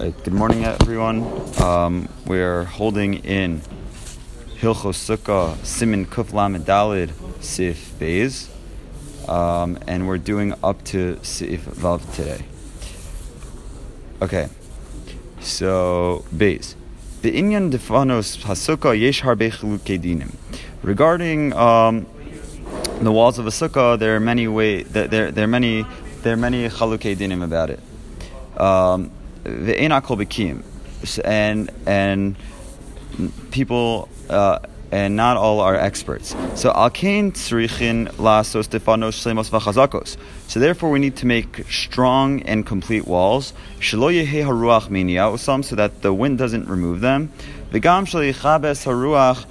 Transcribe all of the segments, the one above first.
Right, good morning, everyone. Um, we're holding in Hilchos Sukkah Siman Kuf Lamed Dalid Sif Beis, um, and we're doing up to Sif Vav today. Okay, so Beis. The Inyan Defanos Hasukkah Yesh Harbe Dinim. Regarding um, the walls of a sukkah, there are many way there, there, there are many there are many chalukei dinim about it. Um, and and people uh, and not all are experts. So alkein tzrichin lasos stefanos shlemos v'chazakos. So therefore, we need to make strong and complete walls. Shelo yehe haruach miniyaosam, so that the wind doesn't remove them. V'gam shelo yichabes haruach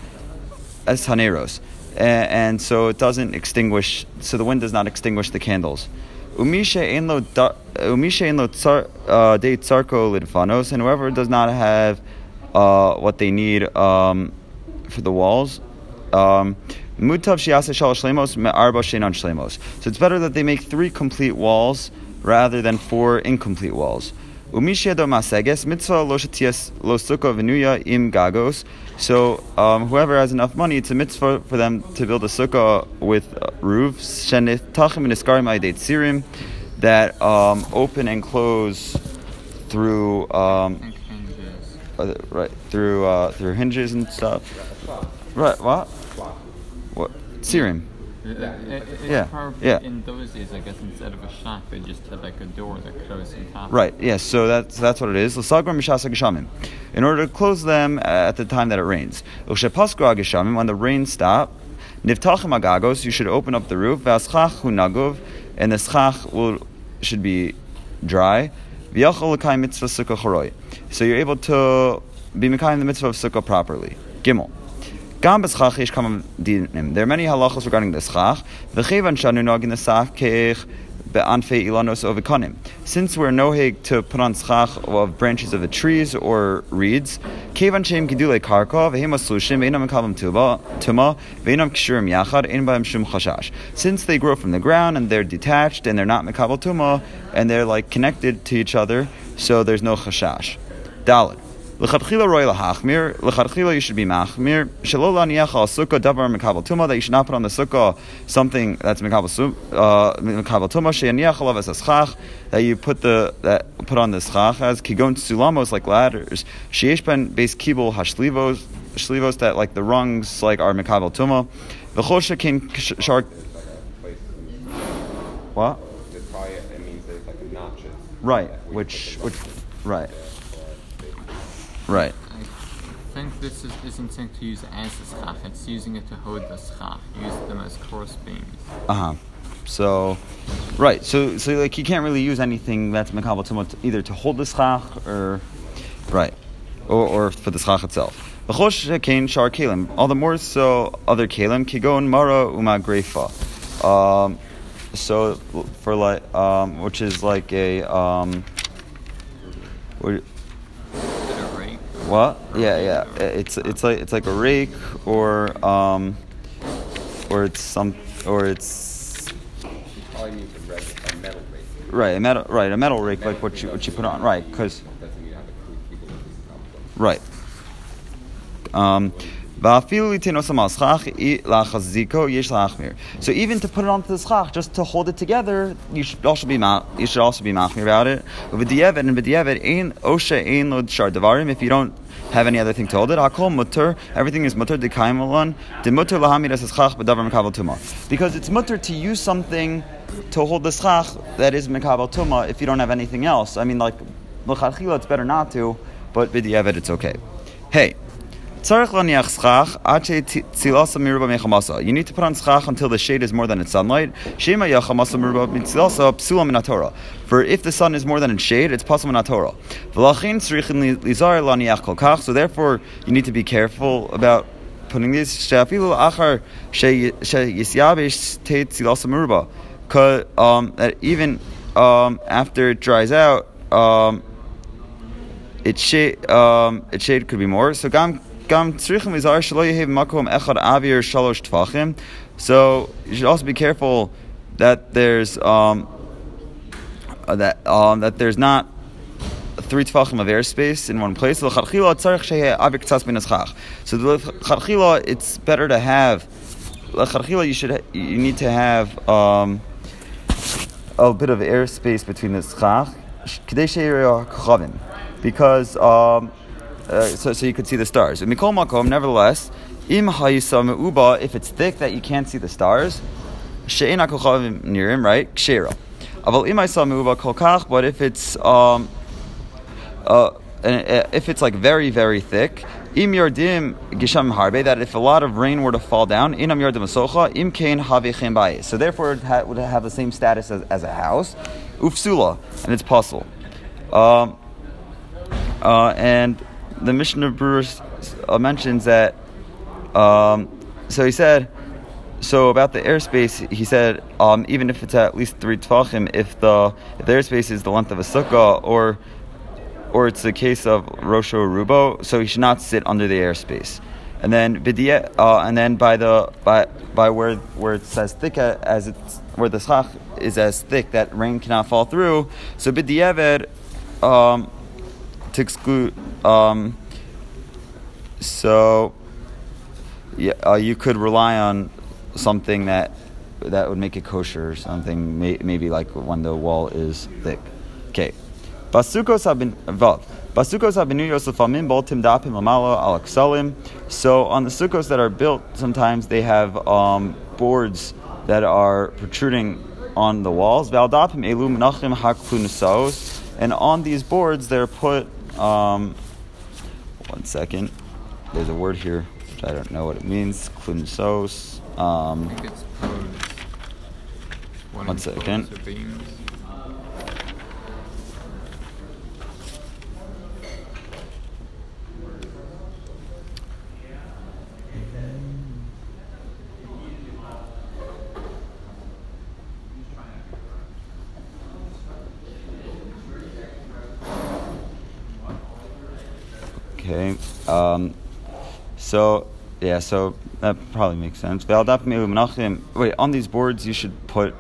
es haneros, and so it doesn't extinguish. So the wind does not extinguish the candles. Umisha ein lo de tzarko lidfanos, and whoever does not have uh, what they need um, for the walls. Um, Mutav shlemos shenan shlemos. So it's better that they make three complete walls rather than four incomplete walls. Umisha do maseges mitzvah lo shetias lo venuya im gagos. So um, whoever has enough money, it's a mitzvah for them to build a sukkah with uh, roofs. Shenitachim and iskarim sirim that um, open and close through um, uh, right through uh, through hinges and stuff. Right. What? What? Sirim. Yeah, it, yeah. yeah. In those days, I guess instead of a shack, they just had like a door that closed in top. Right. Yes. Yeah, so that's that's what it is. In order to close them uh, at the time that it rains. When the rain stops, niftachim agagos, you should open up the roof. Vaschach nagov, and the schach will should be dry. So you're able to be mekayim the mitzvah of sukkah properly. Gimel. There are many halachos regarding the schach. Since we're noheg to put on schach of branches of the trees or reeds, since they grow from the ground and they're detached and they're not mekabel tuma and they're like connected to each other, so there's no chashash. Dalit. L'chadchila roy lahachmir. L'chadchila you should be machmir. Shelo laniach al sukkah davar mekabel tuma that you should not put on the sukkah something that's mekabel uh, mekabel tuma sheyaniach alav es eschach that you put the that put on the schach as kigon sulamos like ladders. Sheyesh ben base kibul hashlivos shlivos that like the rungs like are mekabel tuma. V'chol shekin shark. What? Right, which which right. Right. I think this is, isn't saying to use as a schach, it's using it to hold the schach, use them as cross beams. Uh huh. So, right. So, so like you can't really use anything that's mekabel to either to hold the schach or, right, or, or for the schach itself. All the more so other kalim kigon mara uma greifa. Um, so for like um, which is like a um, what? Yeah, yeah. It's it's like it's like a rake or um, or it's some or it's. Probably means a, red, a metal rake. Right, a metal right a metal rake metal like what you what you put on right because. Right. Um, so even to put it onto the schach, just to hold it together, you should also be ma- you should also be machmir about it. With the and with the ain osha ain lod shar devarim. If you don't have any other thing to hold it, hakol mutter. Everything is mutter dekaimalan. De mutter lahamir es schach bedavar mekabel tuma. Because it's mutter to use something to hold the schach that is mekabel tuma if you don't have anything else. I mean, like l'chadchila, it's better not to, but the it's okay. Hey. You need to put on schach until the shade is more than its sunlight. For if the sun is more than its shade, it's possible in Torah. So therefore, you need to be careful about putting these. Um, even um, after it dries out, um, its shade, um, its shade could be more. So gam so you should also be careful that there's um, uh, that um, that there's not three tefachim of airspace in one place. So the lechatchila, it's better to have. Lechatchila, you should you need to have um, a bit of airspace between the schach, because um, uh, so so you could see the stars. Mikol makom, nevertheless, im uba, if it's thick that you can't see the stars, she'ena kochavim nirim, right? Kshera. Aval im uba kolkach, but if it's um, uh, if it's like very very thick, im yardim gisham harbe, that if a lot of rain were to fall down, inam yardim asocha, im kain havichem bayis. So therefore, it would have the same status as, as a house, ufsula, and it's pasul. Um, uh, and the Mishnah Berurah uh, mentions that. Um, so he said. So about the airspace, he said um, even if it's at least three tvachim, if the if the airspace is the length of a sukkah, or or it's a case of rosho rubo, so he should not sit under the airspace. And then bidiyah, uh, and then by the by by where where it says thick as it's where the schach is as thick that rain cannot fall through. So bidiyavad, um, to exclude. Um, so, yeah, uh, you could rely on something that that would make it kosher or something. May, maybe like when the wall is thick. Okay. Basukos. Basukos Dapim Alaksalim. So on the sukkos that are built, sometimes they have um, boards that are protruding on the walls. Valdapim. And on these boards, they're put um, one second. There's a word here which I don't know what it means. Klunsos. Um, I think it's poles. One, One second. Okay. Um, so yeah, so that probably makes sense. Ve'aldaf me'u menachim. Wait, on these boards you should put.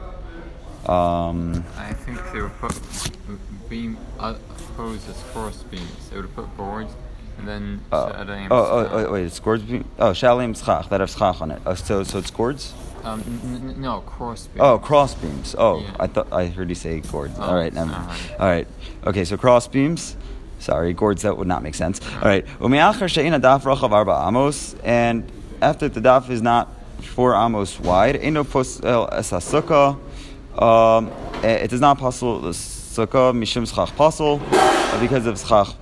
Um, I think they would put beam uh, poles as cross beams. They would put boards and then oh, oh, oh, oh, wait, it's gourds. Beams? Oh, shalim schach that have schach on it. Oh, so so it's gourds. Um, n- n- no, cross beams. Oh, cross beams. Oh, Yeah. I thought I heard you say gourds. Oh, all right, never mind. alright. All right. Okay, so cross beams. Sorry, gourds. That would not make sense. All right. And after the daf is not four amos wide, sukkah. Um, eh, it is not possible the sukkah mishum schach uh, because of schach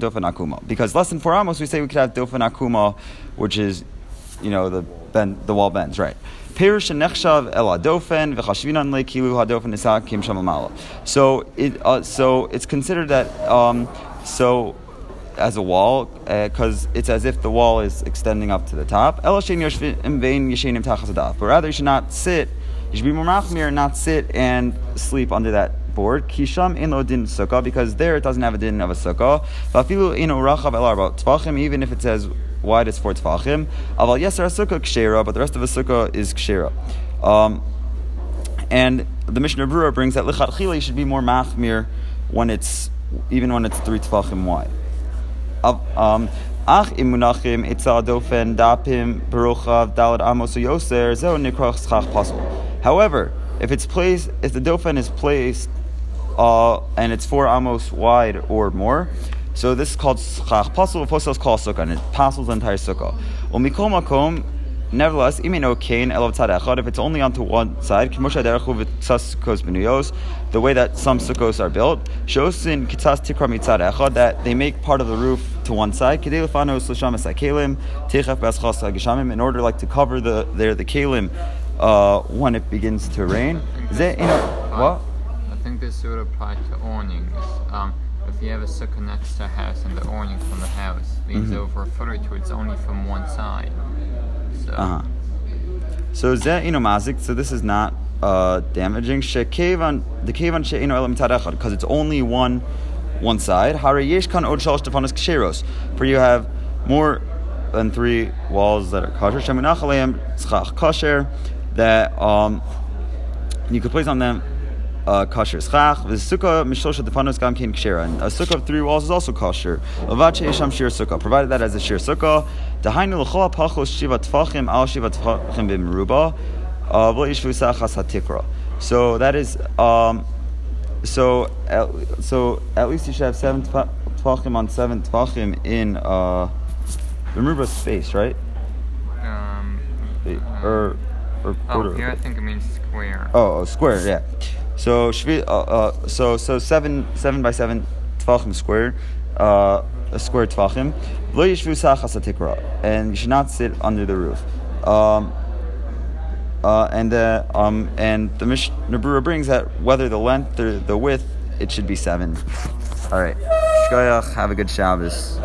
dofen. Because less than four amos, we say we could have dofen akuma, which is you know, the bend, the wall bends, right. Pirush nechshav el hadofen v'chashvinan lekilu hadofen nisa kim shamamala. So it uh, so it's considered that um, so as a wall because it's as if the wall is extending up to the top. But rather you should not sit. You should be more machmir and not sit and sleep under that board. Kisham in lo din sukkah because there it doesn't have a din of a sukkah. Vafilu in urachav el arba even if it says wide as four tfachim. Aval yeser sukkah kshera, but the rest of the sukkah is kshera. Um, and the Mishnah Berurah brings that lichatchila should be more machmir when it's even when it's three tfachim wide. Um, Ach dofen dapim dalad yoser. However, if it's placed, if the dofen is placed uh, and it's four amos wide or more, so this is called schach pasul. Is called sukkah, and it passes the entire sukkah. Umikol makom. Nevertheless, imino kain elav tzad. If it's only onto one side, kimosha derechu v'tzas sukkos benuyos, the way that some sukkos are built, shows in kitzas tikra mitzad echad that they make part of the roof to one side. Kidei lefanos l'sham es hakelim tichaf beschas hageshamim in order like to cover the there the kalim uh, when it begins to rain. Ze, you know, what? I think this would apply to awnings. Um, if you have a sukkah next to a house and the awning from the house leans Mm-hmm. over a foot or two, it's only from one side. So, Uh huh. So ze ino mazik. So this is not uh, damaging. Shekevan the kevan sheino elam tzad because it's only one one side. Hare yesh kan od shalosh tefanos ksheros. For you have more than three walls that are kosher. Sheminach aleim tzchach kosher that um, you could place on them uh, kosher. Schach, the sukkah mishlosh defanos gam kein kshera. And a sukkah of three walls is also kosher. Lavache esham shir sukkah, provided that as a shir sukkah. Dahainu l'chol pachos shiva tfachim al shiva tfachim b'meruba. Uh, v'lo yishvu sachas hatikra. So that is, um, so at, so at least you should have seven tfachim on seven tfachim in uh, the meruba space, right? Um, Or or quarter. oh, here I think it means square. Oh, oh, square, yeah. So uh, uh, so so seven seven by seven tvachim square, uh, a square tvachim. Lo yishvu sachas and you should not sit under the roof. Um, uh, and the um, and the Mishnah brings that whether the length or the width, it should be seven. All right, shkoyach. Have a good Shabbos.